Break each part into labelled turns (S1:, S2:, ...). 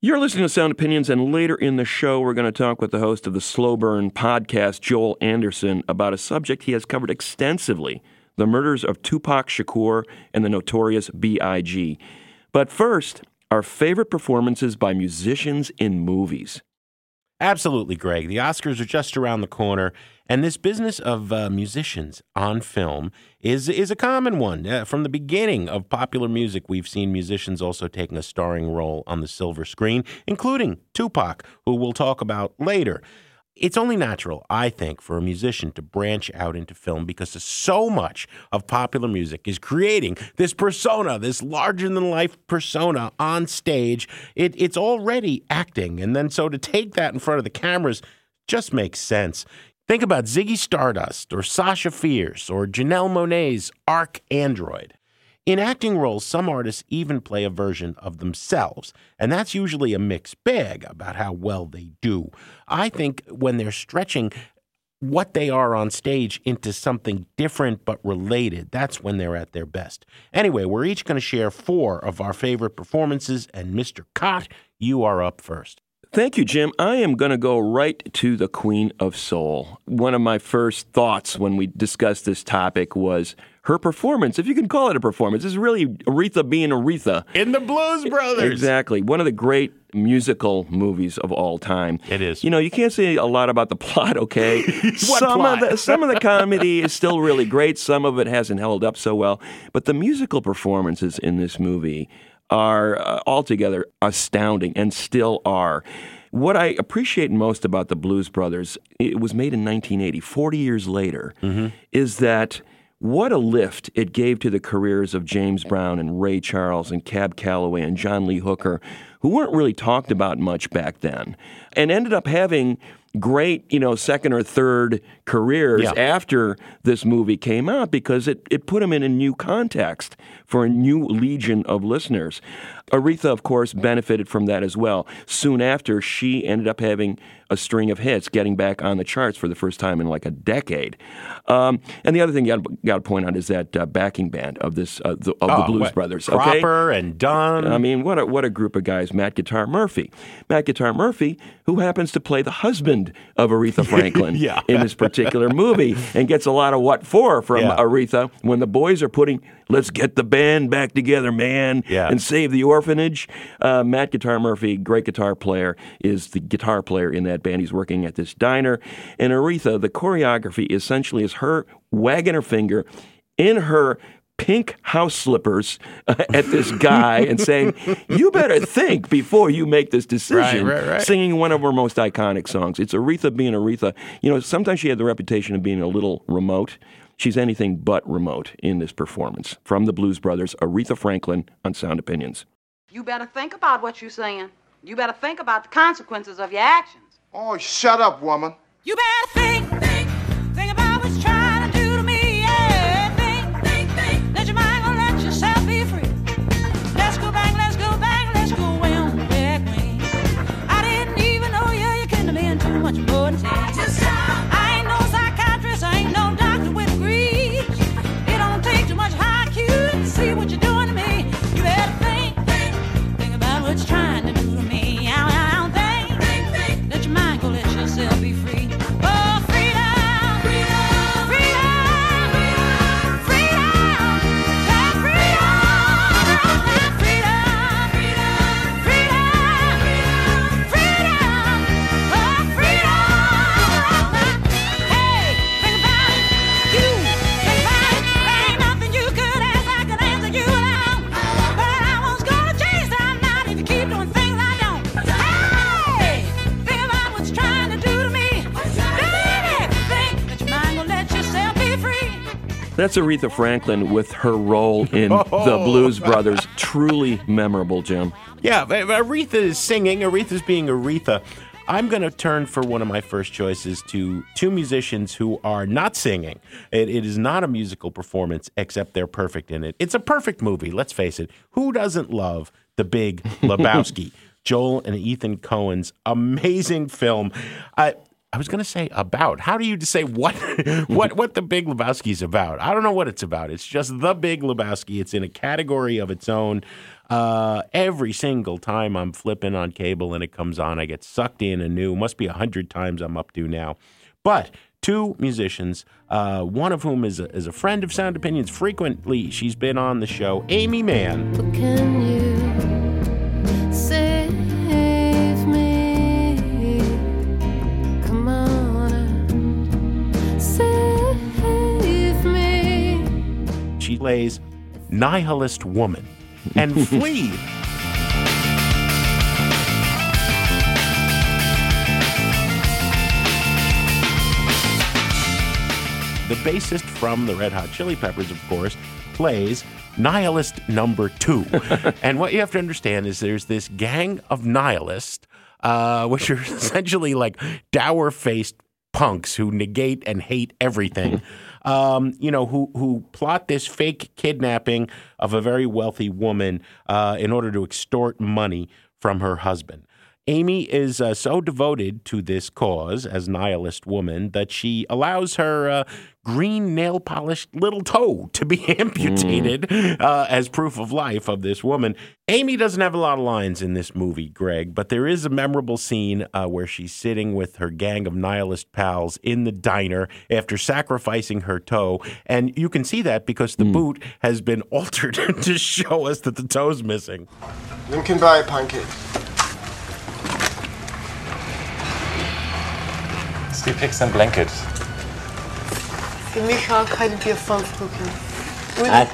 S1: You're listening to Sound Opinions, and later in the show, we're going to talk with the host of the Slow Burn podcast, Joel Anderson, about a subject he has covered extensively the murders of Tupac Shakur and the notorious B.I.G. But first, our favorite performances by musicians in movies.
S2: Absolutely, Greg. The Oscars are just around the corner, and this business of uh, musicians on film is is a common one. Uh, from the beginning of popular music, we've seen musicians also taking a starring role on the silver screen, including Tupac, who we'll talk about later. It's only natural, I think, for a musician to branch out into film because so much of popular music is creating this persona, this larger than life persona on stage. It, it's already acting. And then so to take that in front of the cameras just makes sense. Think about Ziggy Stardust or Sasha Fierce or Janelle Monáe's Arc Android. In acting roles, some artists even play a version of themselves, and that's usually a mixed bag about how well they do. I think when they're stretching what they are on stage into something different but related, that's when they're at their best. Anyway, we're each going to share four of our favorite performances, and Mr. Kot, you are up first.
S1: Thank you, Jim. I am going to go right to the Queen of Soul. One of my first thoughts when we discussed this topic was her performance, if you can call it a performance, is really Aretha being Aretha.
S2: In the Blues Brothers.
S1: Exactly. One of the great musical movies of all time.
S2: It is.
S1: You know, you can't say a lot about the plot, okay? some
S2: plot?
S1: of the some of the comedy is still really great, some of it hasn't held up so well, but the musical performances in this movie are uh, altogether astounding and still are. What I appreciate most about the Blues Brothers, it was made in 1980, 40 years later, is that what a lift it gave to the careers of James Brown and Ray Charles and Cab Calloway and John Lee Hooker, who weren't really talked about much back then, and ended up having great, you know, second or third careers
S2: Yeah.
S1: after this movie came out because it, it put them in a new context for a new legion of listeners. Aretha, of course, benefited from that as well. Soon after, she ended up having a string of hits, getting back on the charts for the first time in like a decade. Um, and the other thing you got to point out is that uh, backing band of this uh, the, of the
S2: Oh,
S1: Blues
S2: what,
S1: Brothers. Okay,
S2: Cropper and Dunn.
S1: I mean, what a, what a group of guys. Matt Guitar Murphy. Matt Guitar Murphy, who happens to play the husband of Aretha Franklin
S2: Yeah.
S1: in this particular movie and gets a lot of what for from
S2: Yeah.
S1: Aretha when the boys are putting, let's get the band back together, man,
S2: Yeah.
S1: and save the orphanage. Uh, Matt Guitar Murphy, great guitar player, is the guitar player in that band. He's working at this diner. And Aretha, the choreography essentially is her wagging her finger in her pink house slippers uh, at this guy and saying, "You better think before you make this decision."
S2: Right, right, right.
S1: Singing one of her most iconic songs. It's Aretha being Aretha. You know, sometimes she had the reputation of being a little remote. She's anything but remote in this performance. From the Blues Brothers, Aretha Franklin on Sound Opinions.
S3: You better think about what you're saying. You better think about the consequences of your actions.
S4: Oh, shut up, woman.
S5: You better think, think, think
S1: That's Aretha Franklin with her role in the Blues Brothers. Truly memorable, Jim.
S2: Yeah, Aretha is singing. Aretha's being Aretha. I'm going to turn for one of my first choices to two musicians who are not singing. It, it is not a musical performance, except they're perfect in it. It's a perfect movie, let's face it. Who doesn't love The Big Lebowski? Joel and Ethan Coen's amazing film. Uh, I was going to say about. How do you say what what what the Big Lebowski is about? I don't know what it's about. It's just the Big Lebowski. It's in a category of its own. Uh, every single time I'm flipping on cable and it comes on, I get sucked in anew. Must be a hundred times I'm up to now. But two musicians, uh, one of whom is a, is a friend of Sound Opinions. Frequently, she's been on the show. Aimee Mann. Plays nihilist woman and Flea. The bassist from the Red Hot Chili Peppers, of course, plays nihilist number two. and what you have to understand is there's this gang of nihilists, uh, which are essentially like dour faced punks who negate and hate everything. Um, you know, who who plot this fake kidnapping of a very wealthy woman uh, in order to extort money from her husband. Amy is uh, so devoted to this cause as nihilist woman that she allows her uh, green nail polished little toe to be amputated uh, as proof of life of this woman. Amy doesn't have a lot of lines in this movie, Greg, but there is a memorable scene uh, where she's sitting with her gang of nihilist pals in the diner after sacrificing her toe. And you can see that because the boot has been altered to show us that the toe's missing.
S4: Lingonberry pancake.
S6: Steve Hicks and Blanket.
S7: Für mich auch Heidelbeer 5 cooking. With
S6: Äh?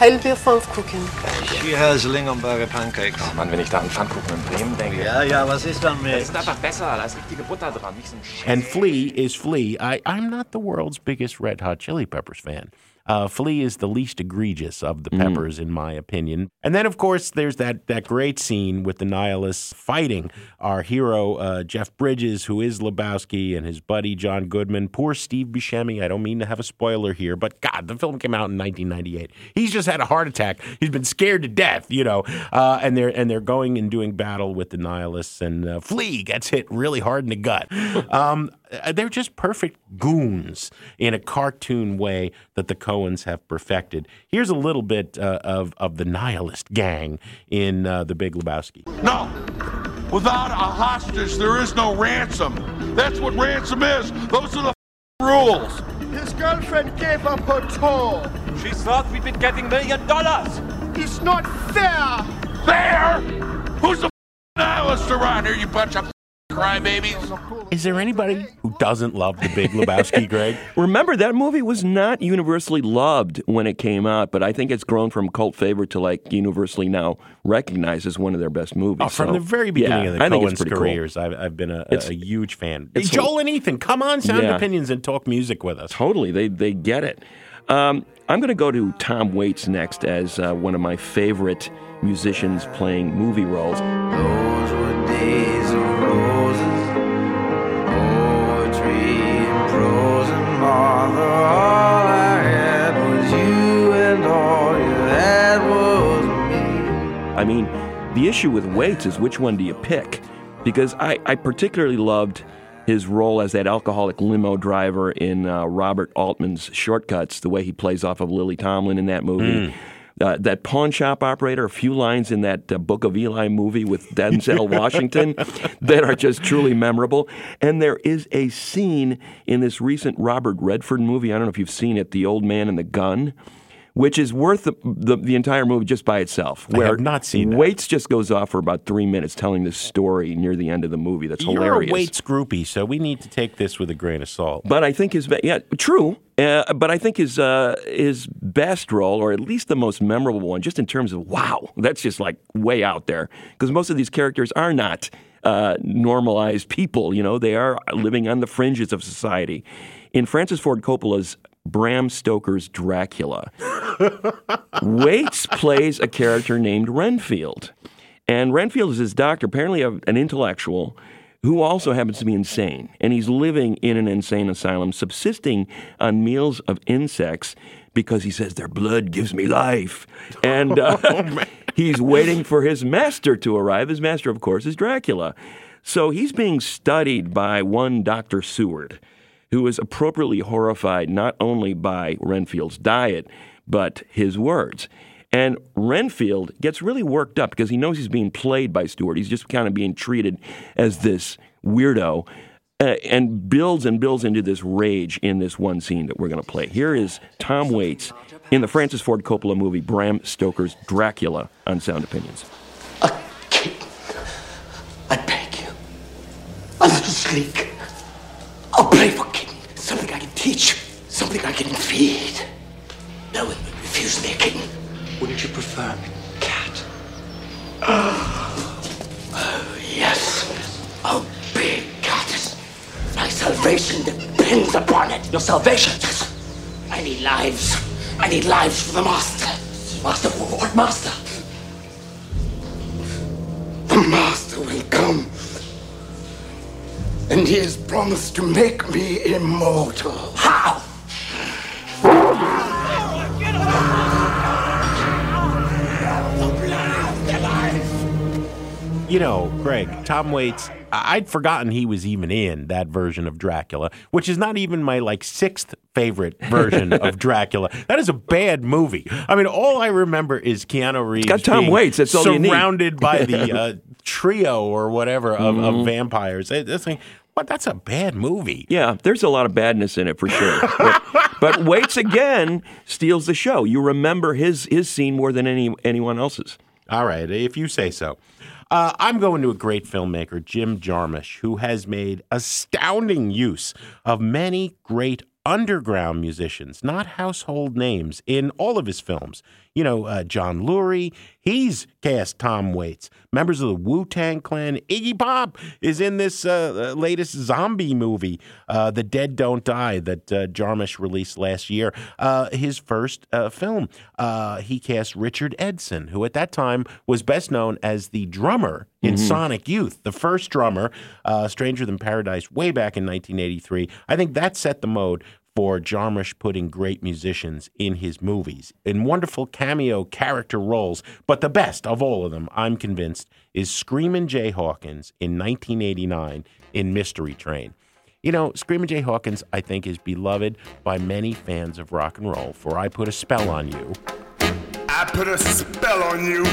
S7: Heidelbeer 5 cooking.
S8: She has Lingonberry pancakes.
S6: Oh Mann, wenn ich da an Pfannkuchen in Bremen denke.
S8: Ja, ja, was ist dann
S6: Das
S8: mit?
S6: ist einfach besser, da ist richtige Butter dran, nicht so ein Scheiß.
S2: And Flea is Flea. I, I'm not the world's biggest Red Hot Chili Peppers fan. Uh, Flea is the least egregious of the Peppers, in my opinion. And then, of course, there's that, that great scene with the nihilists fighting our hero, uh, Jeff Bridges, who is Lebowski, and his buddy, John Goodman. Poor Steve Buscemi. I don't mean to have a spoiler here, but God, the film came out in 1998. He's just had a heart attack. He's been scared to death, you know. Uh, and they're and they're going and doing battle with the nihilists, and uh, Flea gets hit really hard in the gut. Um, they're just perfect goons in a cartoon way that the Coens have perfected. Here's a little bit uh, of of the nihilist gang in uh, The Big Lebowski.
S9: No. Without a hostage, there is no ransom. That's what ransom is. Those are the rules.
S4: His girlfriend gave up her toe.
S6: She thought we'd been getting million dollars.
S4: It's not fair.
S9: There. Who's the nihilist around here? You bunch of crybabies.
S2: Is there anybody who doesn't love The Big Lebowski, Greg?
S1: Remember, that movie was not universally loved when it came out, but I think it's grown from cult favorite to like universally now recognized as one of their best movies.
S2: Oh, from
S1: So,
S2: the very beginning
S1: yeah,
S2: of the
S1: I
S2: Coens'
S1: pretty cool.
S2: careers, I've, I've been a, a,
S1: It's-
S2: a huge fan.
S1: it's-
S2: Joel and Ethan, come on, Sound
S1: Yeah.
S2: Opinions, and talk music with us.
S1: Totally, they they get it. Um, I'm going to go to Tom Waits next as uh, one of my favorite musicians playing movie roles.
S8: I
S1: mean, the issue with Waits is which one do you pick? Because I, I particularly loved his role as that alcoholic limo driver in uh, Robert Altman's Short Cuts, the way he plays off of Lily Tomlin in that movie. Uh, that pawn shop operator, a few lines in that uh, Book of Eli movie with Denzel Washington that are just truly memorable. And there is a scene in this recent Robert Redford movie. I don't know if you've seen it, The Old Man and the Gun, which is worth the, the, the entire movie just by itself.
S2: I have not seen that.
S1: Waits just goes off for about three minutes telling this story near the end of the movie. That's
S2: You're
S1: hilarious.
S2: a Waits groupie, so we need to take this with a grain of salt.
S1: But I think his yeah true. Uh, but I think his uh, his best role, or at least the most memorable one, just in terms of wow, that's just like way out there because most of these characters are not uh, normalized people. You know, they are living on the fringes of society. In Francis Ford Coppola's Bram Stoker's Dracula, Waits plays a character named Renfield. And Renfield is his doctor, apparently a- an intellectual who also happens to be insane. And he's living in an insane asylum, subsisting on meals of insects because he says their blood gives me life. And uh, he's waiting for his master to arrive. His master, of course, is Dracula. So he's being studied by one Dr. Seward, who is appropriately horrified not only by Renfield's diet, but his words. And Renfield gets really worked up because he knows he's being played by Stewart. He's just kind of being treated as this weirdo uh, and builds and builds into this rage in this one scene that we're going to play. Here is Tom Waits in the Francis Ford Coppola movie Bram Stoker's Dracula on Sound Opinions.
S10: A little sleek. A playful kitten. Something I can teach. Something I can feed. No, one would refuse me a kitten. Wouldn't you prefer a cat? Oh, yes. A big cat. My salvation depends upon it. Your salvation? Yes. I need lives. I need lives for the master. Master what master? The master will come. And he has promised to make me immortal. How?
S2: You know, Greg, Tom Waits, I- I'd forgotten he was even in that version of Dracula, which is not even my like sixth favorite version of Dracula. That is a bad movie. I mean, all I remember is Keanu Reeves
S1: got Tom
S2: being
S1: Waits, that's all you need.
S2: surrounded by the uh, trio or whatever of,
S1: Mhm.
S2: of vampires. It- That's what? That's a bad movie.
S1: Yeah, there's a lot of badness in it for sure. but, but Waits again steals the show. You remember his his scene more than any anyone else's.
S2: All right, if you say so. Uh, I'm going to a great filmmaker, Jim Jarmusch, who has made astounding use of many great underground musicians, not household names, in all of his films. You know, uh, John Lurie, he's cast Tom Waits. Members of the Wu Tang Clan, Iggy Pop is in this uh, uh, latest zombie movie, uh, The Dead Don't Die, that uh, Jarmusch released last year. Uh, his first uh, film. Uh, he cast Richard Edson, who at that time was best known as the drummer in
S1: Mhm.
S2: Sonic Youth, the first drummer, uh, Stranger Than Paradise, way back in 1983. I think that set the mode for Jarmusch putting great musicians in his movies in wonderful cameo character roles. But the best of all of them, I'm convinced, is Screamin' Jay Hawkins in 1989 in Mystery Train. You know, Screamin' Jay Hawkins, I think, is beloved by many fans of rock and roll, for I Put a Spell on You.
S9: I put a spell on you.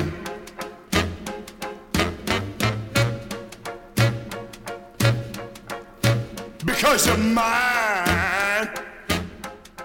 S9: Because you're mine.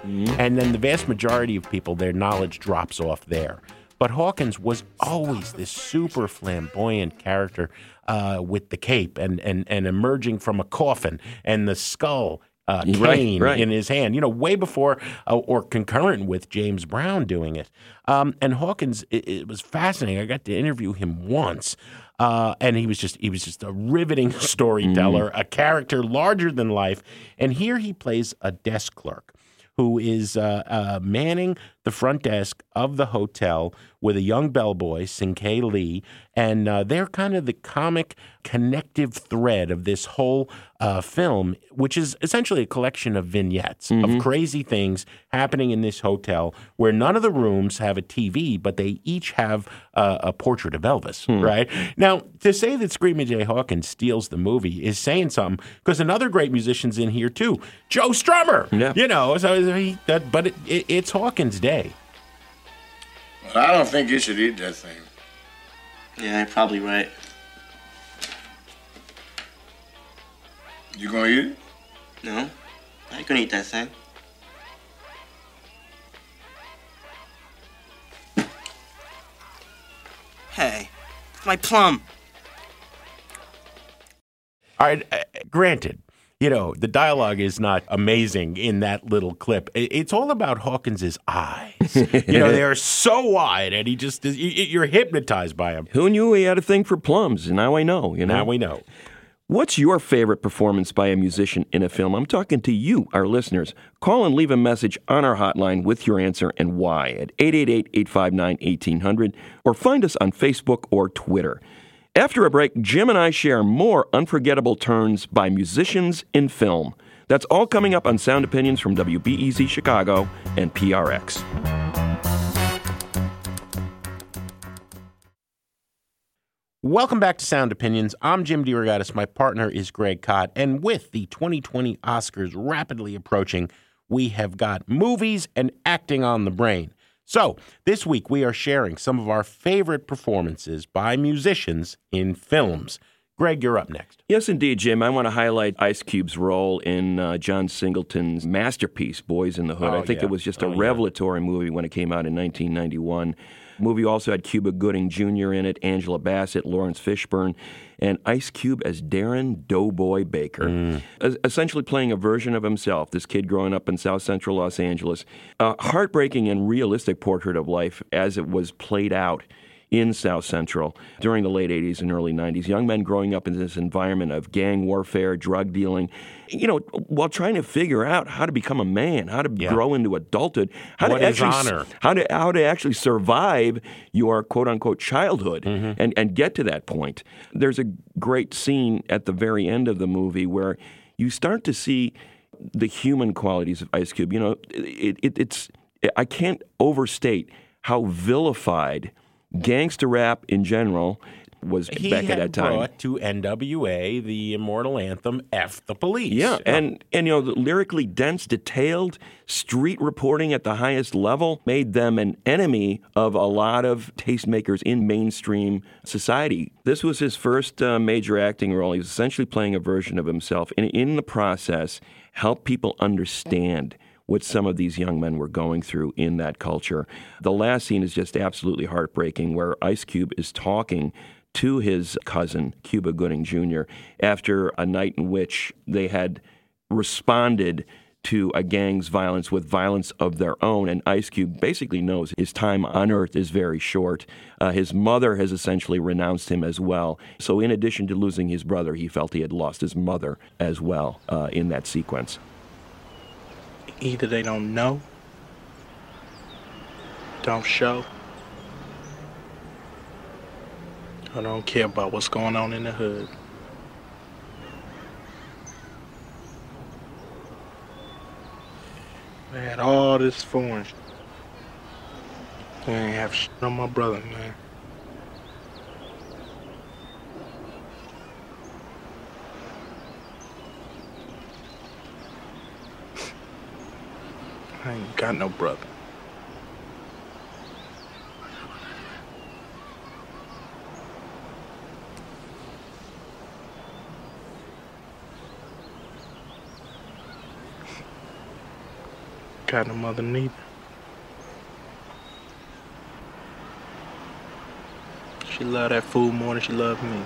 S2: And then the vast majority of people, their knowledge drops off there. But Hawkins was always this super flamboyant character uh, with the cape and, and, and emerging from a coffin and the skull uh,
S1: Right,
S2: cane
S1: right.
S2: in his hand, you know, way before uh, or concurrent with James Brown doing it. Um, and Hawkins, it, it was fascinating. I got to interview him once. Uh, and he was just he was just a riveting storyteller, a character larger than life. And here he plays a desk clerk who is uh, uh, manning the front desk of the hotel with a young bellboy, Cinqué Lee, and uh, they're kind of the comic connective thread of this whole uh, film, which is essentially a collection of vignettes of crazy things happening in this hotel where none of the rooms have a TV, but they each have uh, a portrait of Elvis, right? Now, to say that Screaming Jay Hawkins steals the movie is saying something because another great musician's in here too, Joe Strummer.
S1: Yeah.
S2: You know, so he, that, but it, it, it's Hawkins' day.
S11: I don't think you should eat that thing.
S12: Yeah, you're probably right.
S11: You gonna eat it?
S12: No, I can eat that thing. Hey, my plum.
S2: All right, uh, granted, you know, the dialogue is not amazing in that little clip. It's all about Hawkins's eyes. you know, they are so wide, and he just, y- you're hypnotized by him.
S1: Who knew he had a thing for plums? Now I know. You know.
S2: Now we know.
S1: What's your favorite performance by a musician in a film? I'm talking to you, our listeners. Call and leave a message on our hotline with your answer and why at 888 859 1800 or find us on Facebook or Twitter. After a break, Jim and I share more unforgettable turns by musicians in film. That's all coming up on Sound Opinions from WBEZ Chicago and PRX.
S2: Welcome back to Sound Opinions. I'm Jim DeRogatis. My partner is Greg Kot. And with the 2020 Oscars rapidly approaching, we have got movies and acting on the brain. So, this week we are sharing some of our favorite performances by musicians in films. Greg, you're up next.
S1: Yes, indeed, Jim. I want to highlight Ice Cube's role in uh, John Singleton's masterpiece, Boyz n the Hood.
S2: Oh,
S1: I think
S2: yeah.
S1: it was just
S2: Oh,
S1: a
S2: yeah.
S1: revelatory movie when it came out in 1991. Movie also had Cuba Gooding Jr. in it, Angela Bassett, Laurence Fishburne, and Ice Cube as Darren Doughboy Baker,
S2: Mm.
S1: Es- essentially playing a version of himself, this kid growing up in South Central Los Angeles. A heartbreaking and realistic portrait of life as it was played out in South Central during the late 80s and early 90s. Young men growing up in this environment of gang warfare, drug dealing, you know, while trying to figure out how to become a man, how to grow into adulthood, how
S2: What
S1: to
S2: is
S1: actually
S2: honor?
S1: how to how to actually survive your quote unquote childhood
S2: Mm-hmm.
S1: and and get to that point. There's a great scene at the very end of the movie where you start to see the human qualities of Ice Cube. You know, it, it, it's I can't overstate how vilified gangster rap in general was
S2: He
S1: back at that time.
S2: brought to NWA the immortal anthem "F the Police."
S1: Yeah, and and you know, the lyrically dense, detailed street reporting at the highest level made them an enemy of a lot of tastemakers in mainstream society. This was his first uh, major acting role. He was essentially playing a version of himself, and in the process, helped people understand what some of these young men were going through in that culture. The last scene is just absolutely heartbreaking, where Ice Cube is talking to his cousin, Cuba Gooding Jr., after a night in which they had responded to a gang's violence with violence of their own. And Ice Cube basically knows his time on earth is very short. Uh, his mother has essentially renounced him as well. So, in addition to losing his brother, he felt he had lost his mother as well uh, in that sequence.
S13: Either they don't know, don't show, or don't care about what's going on in the hood. I had all this foreign I ain't have shit on my brother, man. I ain't got no brother. Got no mother neither. She loved that fool more than she loved me.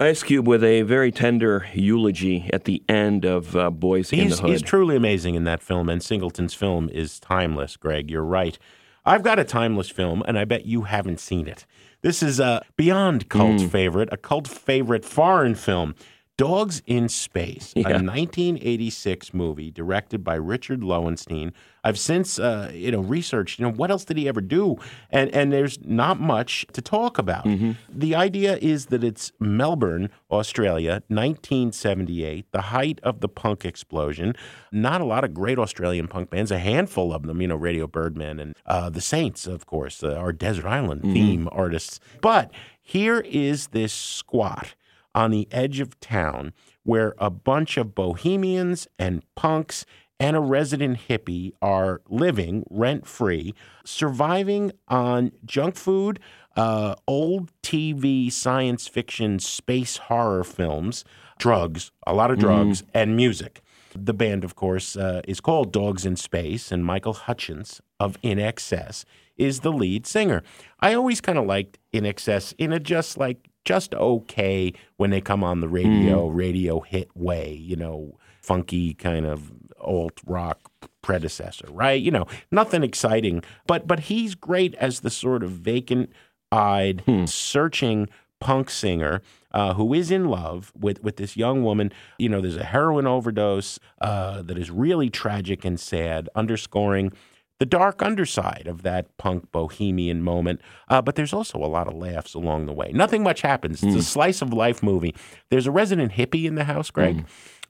S1: Ice Cube with a very tender eulogy at the end of uh, Boys in the
S2: He's,
S1: Hood.
S2: he's truly amazing in that film, and Singleton's film is timeless, Greg. You're right. I've got a timeless film, and I bet you haven't seen it. This is a beyond cult
S1: Mm.
S2: favorite, a cult favorite foreign film, Dogs in Space,
S1: Yeah.
S2: a 1986 movie directed by Richard Lowenstein. I've since, uh, you know, researched, you know, what else did he ever do? And and there's not much to talk about.
S1: Mm-hmm.
S2: The idea is that it's Melbourne, Australia, 1978, the height of the punk explosion. Not a lot of great Australian punk bands, a handful of them, you know, Radio Birdman and uh, the Saints, of course, uh, our Desert Island
S1: Mm-hmm.
S2: theme artists. But here is this squat on the edge of town where a bunch of bohemians and punks and a resident hippie are living rent free, surviving on junk food, uh, old TV science fiction space horror films, drugs, a lot of drugs, and music. The band, of course, uh, is called Dogs in Space, and Michael Hutchence of INXS is the lead singer. I always kind of liked INXS in a just like just okay when they come on the radio, radio hit way, you know, funky kind of alt rock predecessor, right? You know, nothing exciting, but but he's great as the sort of vacant-eyed, searching punk singer uh, who is in love with with this young woman. You know, there's a heroin overdose uh, that is really tragic and sad, underscoring the dark underside of that punk bohemian moment. Uh, but there's also a lot of laughs along the way. Nothing much happens. It's a slice of life movie. There's a resident hippie in the house, Greg.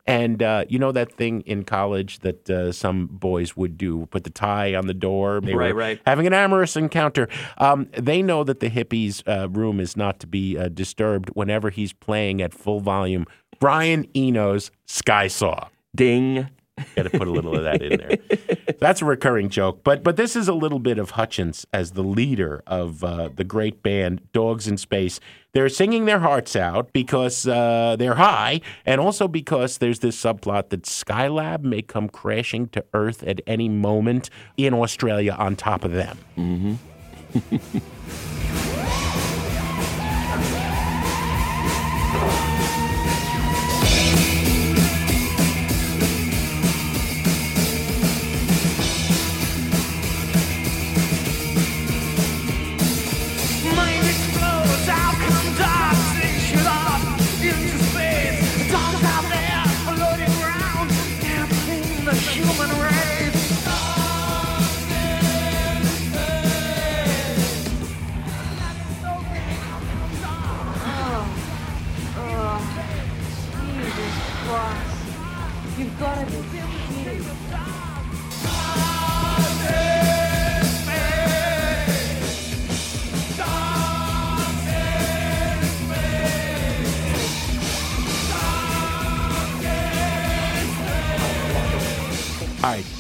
S2: And uh, you know that thing in college that uh, some boys would do, put the tie on the door. They
S1: Right, right.
S2: Having an amorous encounter. Um, they know that the hippie's uh, room is not to be uh, disturbed whenever he's playing at full volume. Brian Eno's Sky Saw.
S1: Ding.
S2: Got to put a little of that in there. That's a recurring joke, but but this is a little bit of Hutchence as the leader of uh, the great band Dogs in Space. They're singing their hearts out because uh, they're high, and also because there's this subplot that Skylab may come crashing to Earth at any moment in Australia on top of them.
S1: Mm-hmm.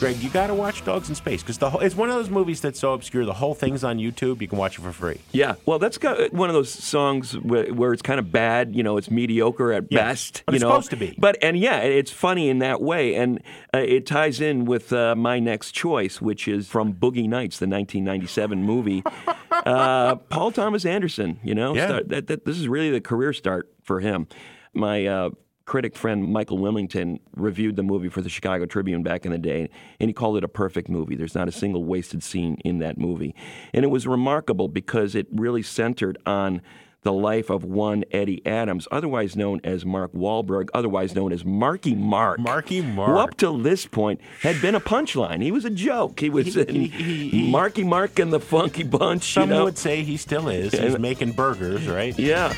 S2: Greg, you got to watch Dogs in Space because the whole, it's one of those movies that's so obscure. The whole thing's on YouTube. You can watch it for free.
S1: Yeah, well, that's got one of those songs where, where it's kind of bad. You know, it's mediocre at best.
S2: but
S1: you
S2: it's
S1: know,
S2: supposed to be.
S1: But and yeah, it's funny in that way, and uh, it ties in with uh, my next choice, which is from Boogie Nights, the 1997 movie. uh, Paul Thomas Anderson. You know,
S2: Yeah.
S1: start, that, that this is really the career start for him. My uh, critic friend Michael Wilmington reviewed the movie for the Chicago Tribune back in the day, and he called it a perfect movie. There's not a single wasted scene in that movie. And it was remarkable because it really centered on the life of one Eddie Adams, otherwise known as Mark Wahlberg, otherwise known as Marky Mark.
S2: Marky Mark.
S1: Who up till this point had been a punchline. He was a joke. He was in Marky Mark and the Funky Bunch.
S2: Some
S1: you know?
S2: would say he still is. He's
S1: And-
S2: making burgers, right?
S1: Yeah.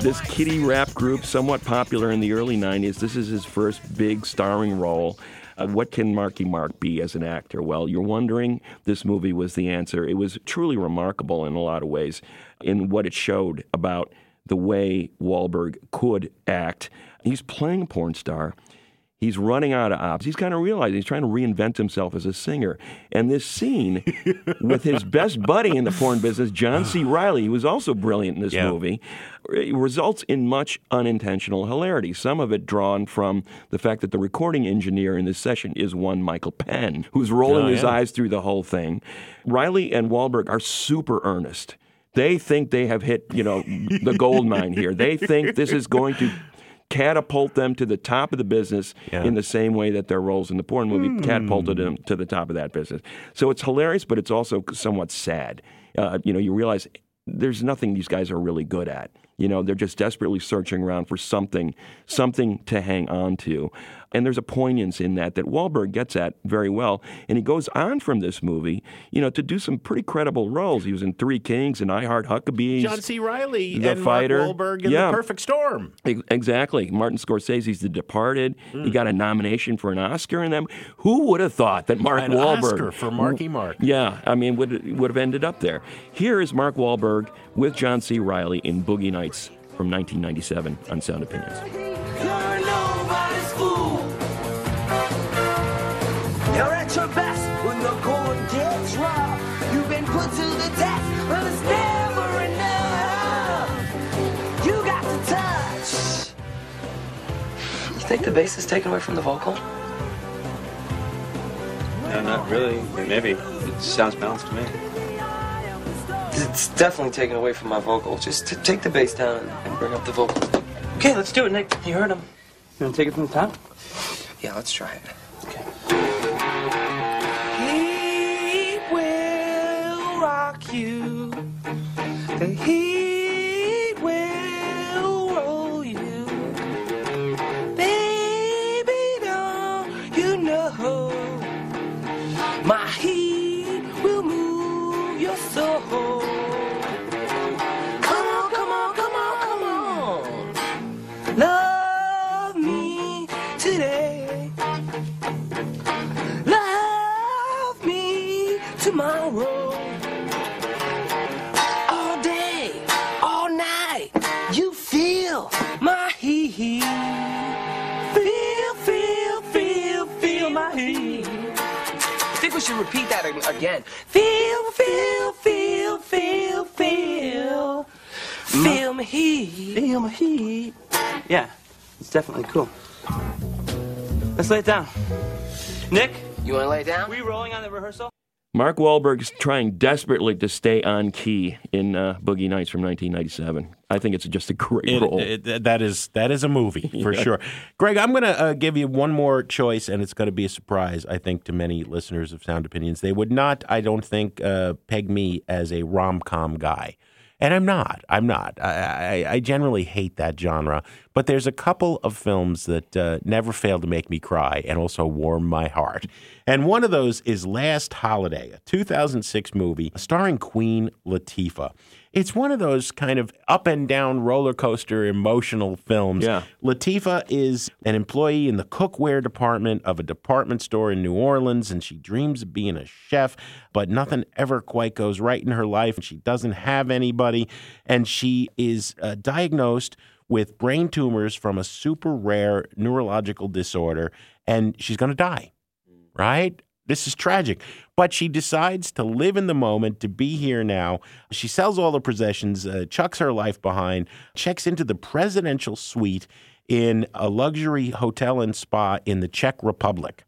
S8: This
S1: kiddie rap group, somewhat popular in the early 90s. This is his first big starring role. Uh, what can Marky Mark be as an actor? Well, you're wondering, this movie was the answer. It was truly remarkable in a lot of ways in what it showed about the way Wahlberg could act. He's playing a porn star. He's running out of ops. He's kind of realizing he's trying to reinvent himself as a singer. And this scene with his best buddy in the porn business, John C. Reilly, who was also brilliant in this
S2: Yeah.
S1: movie, results in much unintentional hilarity. Some of it drawn from the fact that the recording engineer in this session is one Michael Penn, who's rolling
S2: Oh,
S1: his eyes through the whole thing. Reilly and Wahlberg are super earnest. They think they have hit, you know, the gold mine here. They think this is going to catapult them to the top of the business
S2: Yeah.
S1: in the same way that their roles in the porn movie catapulted them to the top of that business. So it's hilarious, but it's also somewhat sad. Uh, you know, you realize there's nothing these guys are really good at. You know, they're just desperately searching around for something, something to hang on to. And there's a poignance in that that Wahlberg gets at very well. And he goes on from this movie, you know, to do some pretty credible roles. He was in Three Kings and I Heart Huckabees.
S2: John C. Reilly
S1: The
S2: and
S1: Fighter.
S2: Mark Wahlberg in
S1: Yeah.
S2: The Perfect Storm.
S1: Exactly. Martin Scorsese's The Departed.
S2: Hmm.
S1: He got a nomination for an Oscar in them. Who would have thought that Mark
S2: An
S1: Wahlberg
S2: Oscar for Marky Mark.
S1: Yeah, I mean, would would have ended up there. Here is Mark Wahlberg with John C. Reilly in Boogie Nights from 1997 on Sound Opinions.
S8: You're nobody's fool. You're at your best when the going gets rough. You've been put to the test, but it's never enough. You got to touch.
S14: You think the bass is taken away from the vocal?
S15: No, not really. Maybe. It sounds balanced to me.
S14: It's definitely taken away from my vocal. Just t- take the bass down and, and bring up the vocal. Okay, let's do it, Nick. You heard him.
S15: You want to take it from the top?
S14: Yeah, let's try it.
S8: The heat
S16: repeat that ag- again.
S14: Feel, feel, feel, feel, feel. Feel my heat.
S16: Feel my heat. Yeah, it's definitely cool. Let's lay it down. Nick,
S14: You want to lay down?
S16: we rolling on the rehearsal?
S1: Mark Wahlberg's trying desperately to stay on key in uh, Boogie Nights from 1997. I think it's just a great
S2: It-
S1: role.
S2: it- that is that is a movie for
S1: Yeah.
S2: sure. Greg, I'm going to uh, give you one more choice, and it's going to be a surprise, I think, to many listeners of Sound Opinions. They would not, I don't think, uh, peg me as a rom com guy. And I'm not. I'm not. I, I, I generally hate that genre. But there's a couple of films that uh, never fail to make me cry and also warm my heart. And one of those is Last Holiday, a 2006 movie starring Queen Latifah. It's one of those kind of up and down roller coaster emotional films.
S1: Yeah.
S2: Latifah is an employee in the cookware department of a department store in New Orleans, and she dreams of being a chef, but nothing ever quite goes right in her life, and she doesn't have anybody. And she is uh, diagnosed with brain tumors from a super rare neurological disorder, and she's going to die right? This is tragic. But she decides to live in the moment, to be here now. She sells all her possessions, uh, chucks her life behind, checks into the presidential suite in a luxury hotel and spa in the Czech Republic.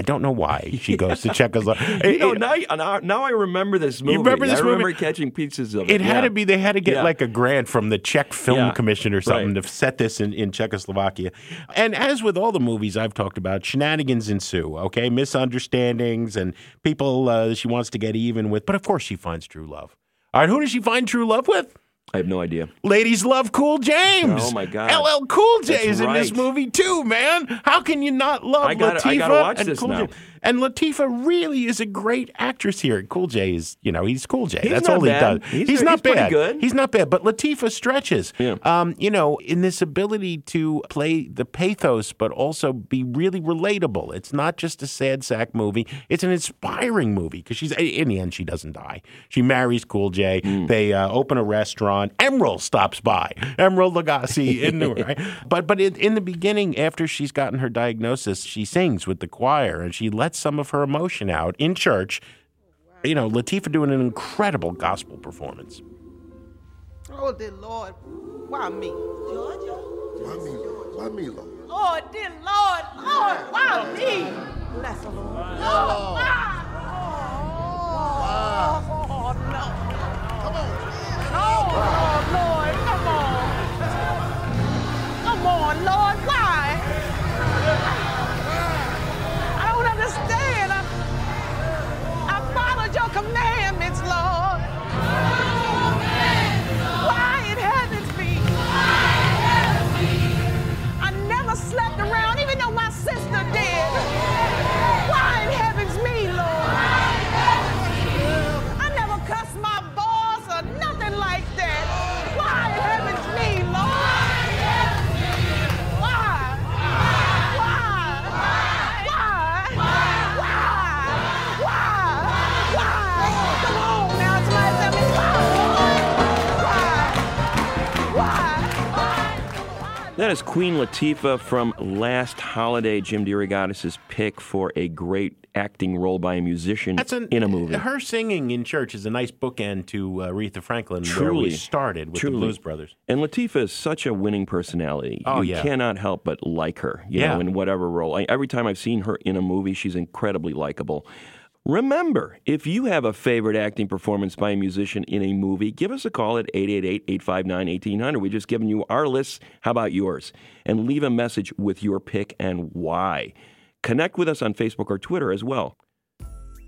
S2: I don't know why she goes to Czechoslovakia.
S1: you know, now, now, I remember this movie.
S2: You remember this
S1: I remember
S2: movie?
S1: catching pieces of it.
S2: It had
S1: yeah.
S2: to be. They had to get
S1: Yeah.
S2: like a grant from the Czech Film
S1: Yeah,
S2: Commission or something
S1: right.
S2: to set this in, in Czechoslovakia. And as with all the movies I've talked about, shenanigans ensue. Okay, misunderstandings and people uh, she wants to get even with. But of course, she finds true love. All right, who does she find true love with?
S1: I have no idea.
S2: Ladies love Cool James.
S1: Oh, my God.
S2: LL Cool J
S1: That's
S2: is in this movie too, man. How can you not love
S1: I gotta-
S2: Latifah
S1: I gotta watch
S2: and
S1: this
S2: Cool
S1: now.
S2: J? And Latifah really is a great actress here. Cool J is, you know, he's Cool J.
S1: He's
S2: That's all he does.
S1: He's-
S2: not
S1: he's pretty
S2: bad.
S1: good.
S2: He's not bad. But Latifah stretches.
S1: Yeah.
S2: Um, you know, in this ability to play the pathos, but also be really relatable. It's not just a sad sack movie. It's an inspiring movie because she's in the end she doesn't die. She marries Cool J.
S1: Hmm.
S2: They uh, open a restaurant. Emeril stops by. Emeril Lagasse in the right. But but in, in the beginning, after she's gotten her diagnosis, she sings with the choir and she lets some of her emotion out in church. You know, Latifah doing an incredible gospel performance.
S17: Oh, dear Lord, why me? Georgia?
S11: Why me, Why me, Lord?
S17: Oh, dear Lord, Lord, why me? Bless the Lord. Lord, why? Oh, no. Come on. Oh, your That
S1: is Queen Latifah from Last Holiday, Jim DeRogatis' pick for a great acting role by a musician
S2: That's an,
S1: in a movie.
S2: Her singing in church is a nice bookend to uh, Aretha Franklin, where we started with
S1: Truly.
S2: the Blues Brothers.
S1: And Latifah is such a winning personality.
S2: Oh,
S1: you
S2: yeah.
S1: cannot help but like her, you
S2: Yeah.
S1: know, in whatever role. I, every time I've seen her in a movie, she's incredibly likable. Remember, if you have a favorite acting performance by a musician in a movie, give us a call at 888-859-1800. We've just given you our list. How about yours? And leave a message with your pick and why. Connect with us on Facebook or Twitter as well.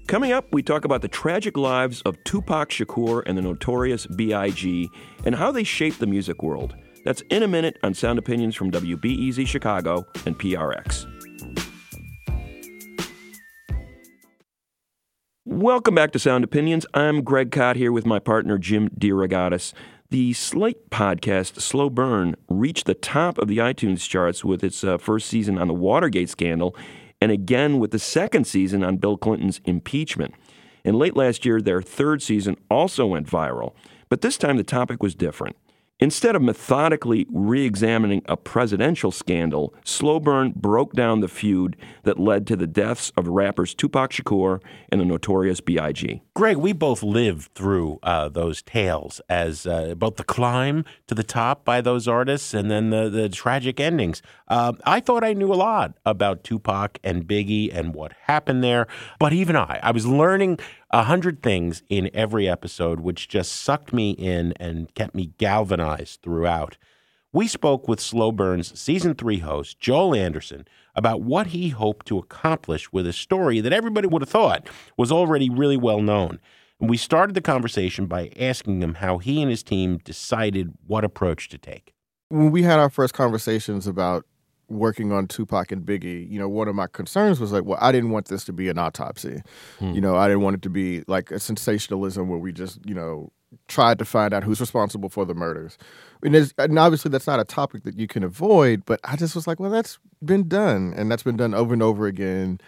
S1: Coming up, we talk about the tragic lives of Tupac Shakur and the notorious B.I.G. and how they shaped the music world. That's in a minute on Sound Opinions from WBEZ Chicago and PRX. Welcome back to Sound Opinions. I'm Greg Kot here with my partner Jim DeRogatis. The Slate podcast, Slow Burn, reached the top of the iTunes charts with its uh, first season on the Watergate scandal and again with the second season on Bill Clinton's impeachment. And late last year, their third season also went viral, but this time the topic was different. Instead of methodically re examining a presidential scandal, Slow Burn broke down the feud that led to the deaths of rappers Tupac Shakur and the notorious B.I.G.
S2: Greg, we both lived through uh, those tales as uh, both the climb to the top by those artists and then the, the tragic endings. Uh, I thought I knew a lot about Tupac and Biggie and what happened there, but even I, I was learning a hundred things in every episode, which just sucked me in and kept me galvanized throughout. We spoke with Slow Burn's season three host, Joel Anderson, about what he hoped to accomplish with a story that everybody would have thought was already really well known. And we started the conversation by asking him how he and his team decided what approach to take.
S18: When we had our first conversations about working on Tupac and Biggie, you know, one of my concerns was like, well, I didn't want this to be an autopsy.
S2: Hmm.
S18: You know, I didn't want it to be like a sensationalism where we just, you know, tried to find out who's responsible for the murders. And, and obviously that's not a topic that you can avoid, but I just was like, well, that's been done. And that's been done over and over again.